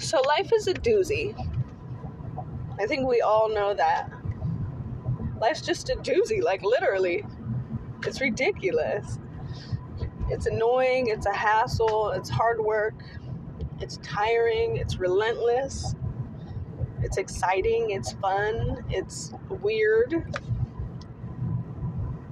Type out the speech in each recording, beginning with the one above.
So, life is a doozy. I think we all know that. Life's just a doozy, like literally. It's ridiculous. It's annoying, it's a hassle, it's hard work, it's tiring, it's relentless, it's exciting, it's fun, it's weird,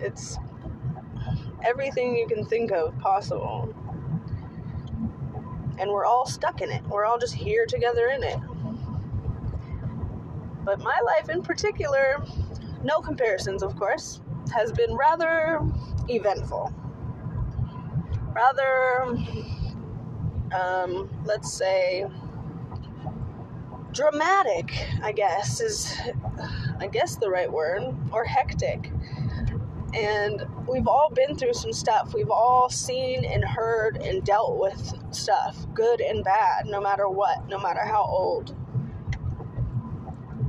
it's everything you can think of possible. And we're all stuck in it. We're all just here together in it. But my life in particular, no comparisons, of course, has been rather eventful. Rather, um, let's say, dramatic, I guess, is, I guess, the right word, or hectic. And we've all been through some stuff. We've all seen and heard and dealt with stuff, good and bad, no matter what, no matter how old.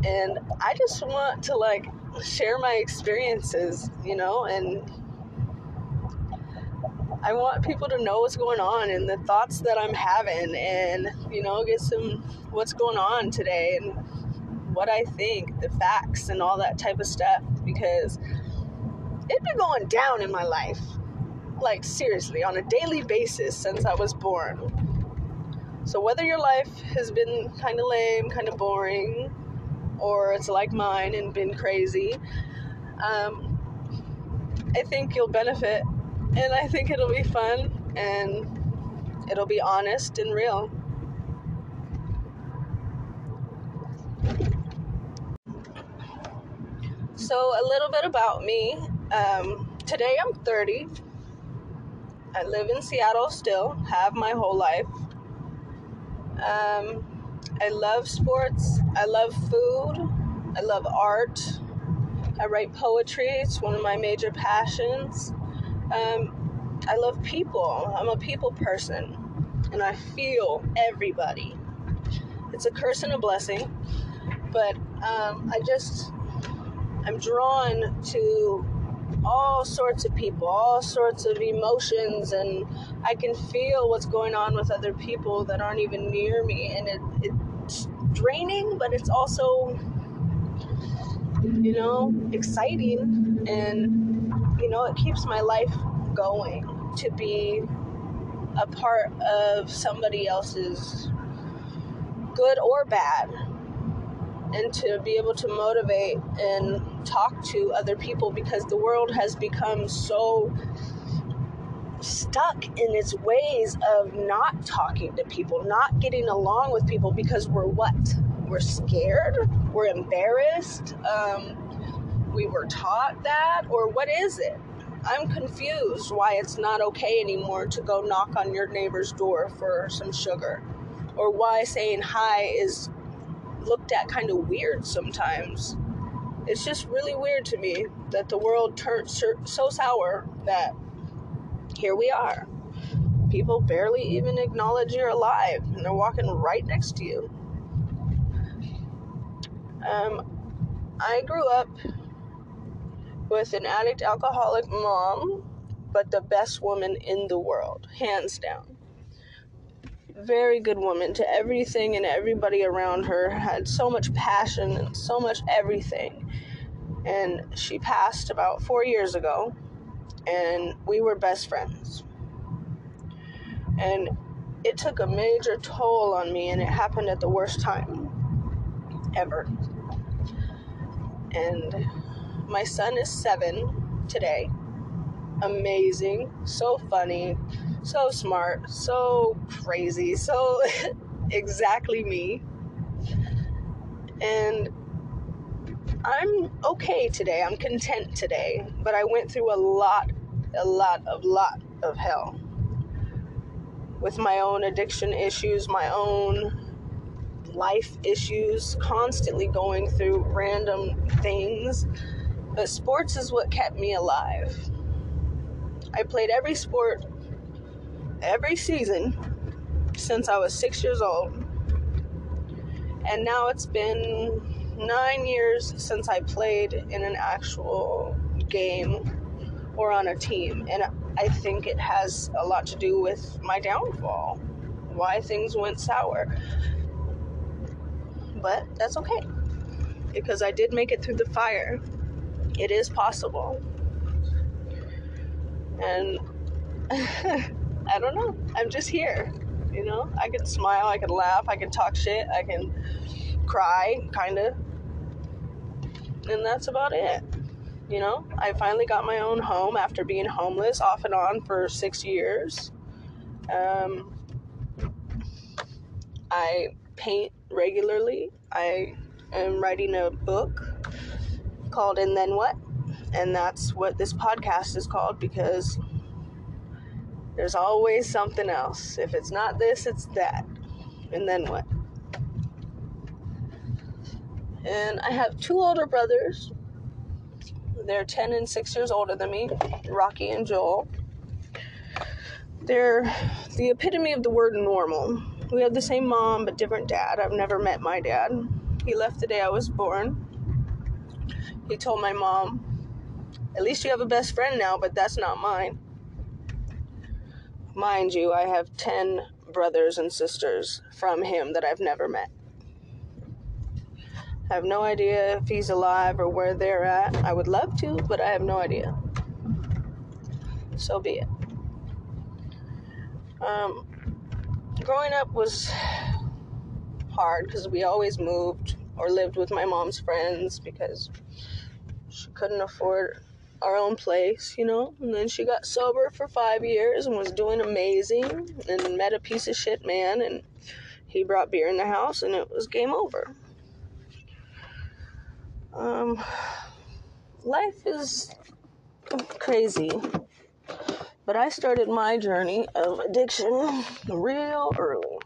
And I just want to like share my experiences, you know, and I want people to know what's going on and the thoughts that I'm having and, you know, get some what's going on today and what I think, the facts and all that type of stuff because it's been going down in my life. Like, seriously, on a daily basis since I was born. So, whether your life has been kind of lame, kind of boring, or it's like mine and been crazy, um, I think you'll benefit. And I think it'll be fun and it'll be honest and real. So, a little bit about me. Um, today I'm 30. I live in Seattle still, have my whole life. Um, I love sports. I love food. I love art. I write poetry. It's one of my major passions. Um, I love people. I'm a people person. And I feel everybody. It's a curse and a blessing. But um, I just, I'm drawn to all sorts of people, all sorts of emotions, and I can feel what's going on with other people that aren't even near me. And it, it's draining, but it's also, you know, exciting. And, you know, it keeps my life going to be a part of somebody else's good or bad and to be able to motivate and talk to other people because the world has become so stuck in its ways of not talking to people, not getting along with people because we're what? We're scared? We're embarrassed? Um, we were taught that? Or what is it? I'm confused why it's not okay anymore to go knock on your neighbor's door for some sugar. Or why saying hi is looked at kind of weird sometimes. It's just really weird to me that the world turned so sour that here we are. People barely even acknowledge you're alive and they're walking right next to you. Um, I grew up with an addict alcoholic mom, but the best woman in the world, hands down very good woman to everything and everybody around her had so much passion and so much everything. And she passed about four years ago and we were best friends. And it took a major toll on me and it happened at the worst time ever. And my son is seven today amazing so funny so smart, so crazy, so exactly me. And I'm okay today. I'm content today. But I went through a lot, a lot of lot of hell. With my own addiction issues, my own life issues, constantly going through random things. But sports is what kept me alive. I played every sport every season since I was six years old. And now it's been nine years since I played in an actual game or on a team. And I think it has a lot to do with my downfall, why things went sour. but that's okay because I did make it through the fire. It is possible. And I don't know. I'm just here. You know, I can smile, I can laugh, I can talk shit, I can cry, kind of. And that's about it. You know, I finally got my own home after being homeless off and on for six years. Um, I paint regularly. I am writing a book called And Then What? And that's what this podcast is called because there's always something else. If it's not this, it's that. And then what? And I have two older brothers. They're 10 and 6 years older than me, Rocky and Joel. They're the epitome of the word normal. We have the same mom but different dad. I've never met my dad. He left the day I was born. He told my mom, At least you have a best friend now, but that's not mine. Mind you, I have 10 brothers and sisters from him that I've never met. I have no idea if he's alive or where they're at. I would love to, but I have no idea. So be it. Um, growing up was hard because we always moved or lived with my mom's friends because she couldn't afford our own place, you know. And then she got sober for five years and was doing amazing and met a piece of shit man and he brought beer in the house and it was game over. Um, life is crazy. But I started my journey of addiction real early.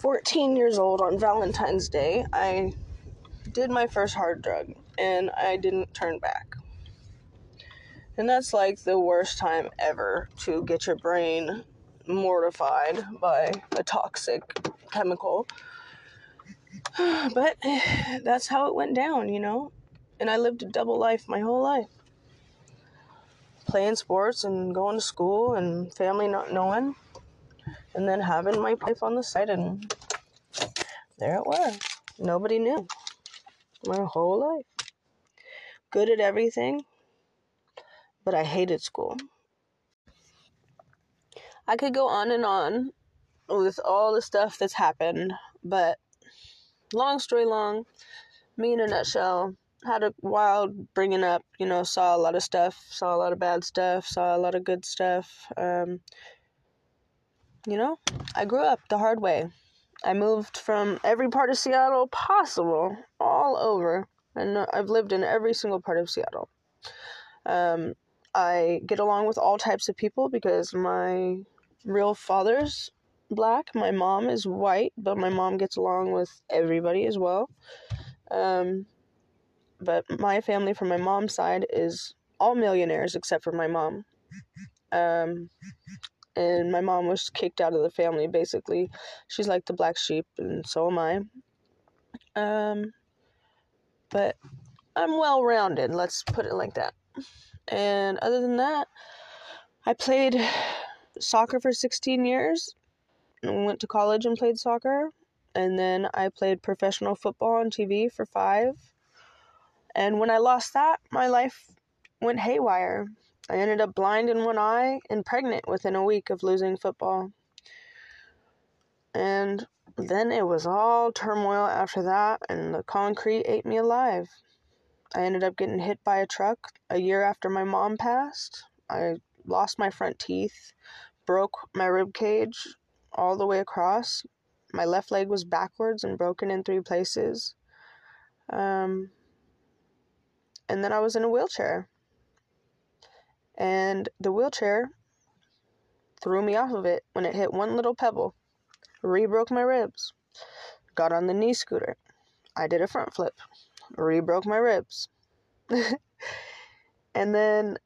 14 years old on Valentine's Day, I did my first hard drug and I didn't turn back. And that's like the worst time ever to get your brain mortified by a toxic chemical. But that's how it went down, you know? And I lived a double life my whole life. Playing sports and going to school and family not knowing. And then having my life on the side and there it was. Nobody knew. My whole life good at everything, but I hated school. I could go on and on with all the stuff that's happened, but long story long, me in a nutshell, had a wild bringing up, you know, saw a lot of stuff, saw a lot of bad stuff, saw a lot of good stuff. Um, you know, I grew up the hard way. I moved from every part of Seattle possible, all over, and I've lived in every single part of Seattle. Um, I get along with all types of people because my real father's black, my mom is white, but my mom gets along with everybody as well. Um, but my family from my mom's side is all millionaires except for my mom. Um, and my mom was kicked out of the family basically. She's like the black sheep, and so am I. Um, but I'm well rounded, let's put it like that. And other than that, I played soccer for 16 years. went to college and played soccer. And then I played professional football on TV for five. And when I lost that, my life went haywire. I ended up blind in one eye and pregnant within a week of losing football. And then it was all turmoil after that, and the concrete ate me alive. I ended up getting hit by a truck a year after my mom passed. I lost my front teeth, broke my rib cage all the way across. My left leg was backwards and broken in three places. Um, and then I was in a wheelchair. And the wheelchair threw me off of it when it hit one little pebble re-broke my ribs. Got on the knee scooter. I did a front flip. Re-broke my ribs. and then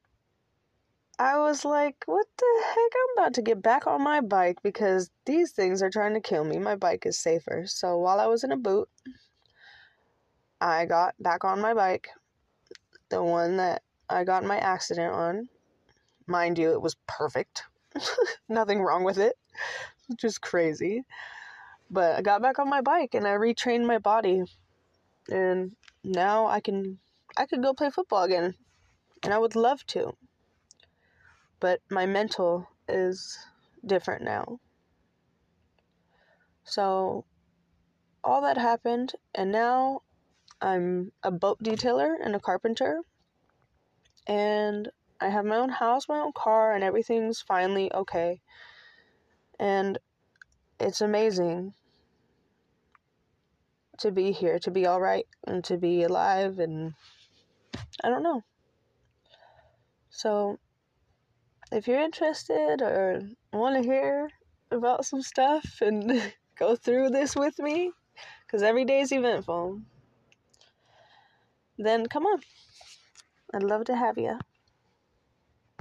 I was like, what the heck? I'm about to get back on my bike because these things are trying to kill me. My bike is safer. So while I was in a boot, I got back on my bike. The one that I got my accident on. Mind you, it was perfect. Nothing wrong with it which is crazy. But I got back on my bike and I retrained my body. And now I can I could go play football again. And I would love to. But my mental is different now. So all that happened and now I'm a boat detailer and a carpenter. And I have my own house, my own car, and everything's finally okay. And it's amazing to be here, to be all right, and to be alive, and I don't know. So, if you're interested or want to hear about some stuff and go through this with me, because every day is eventful, then come on. I'd love to have you.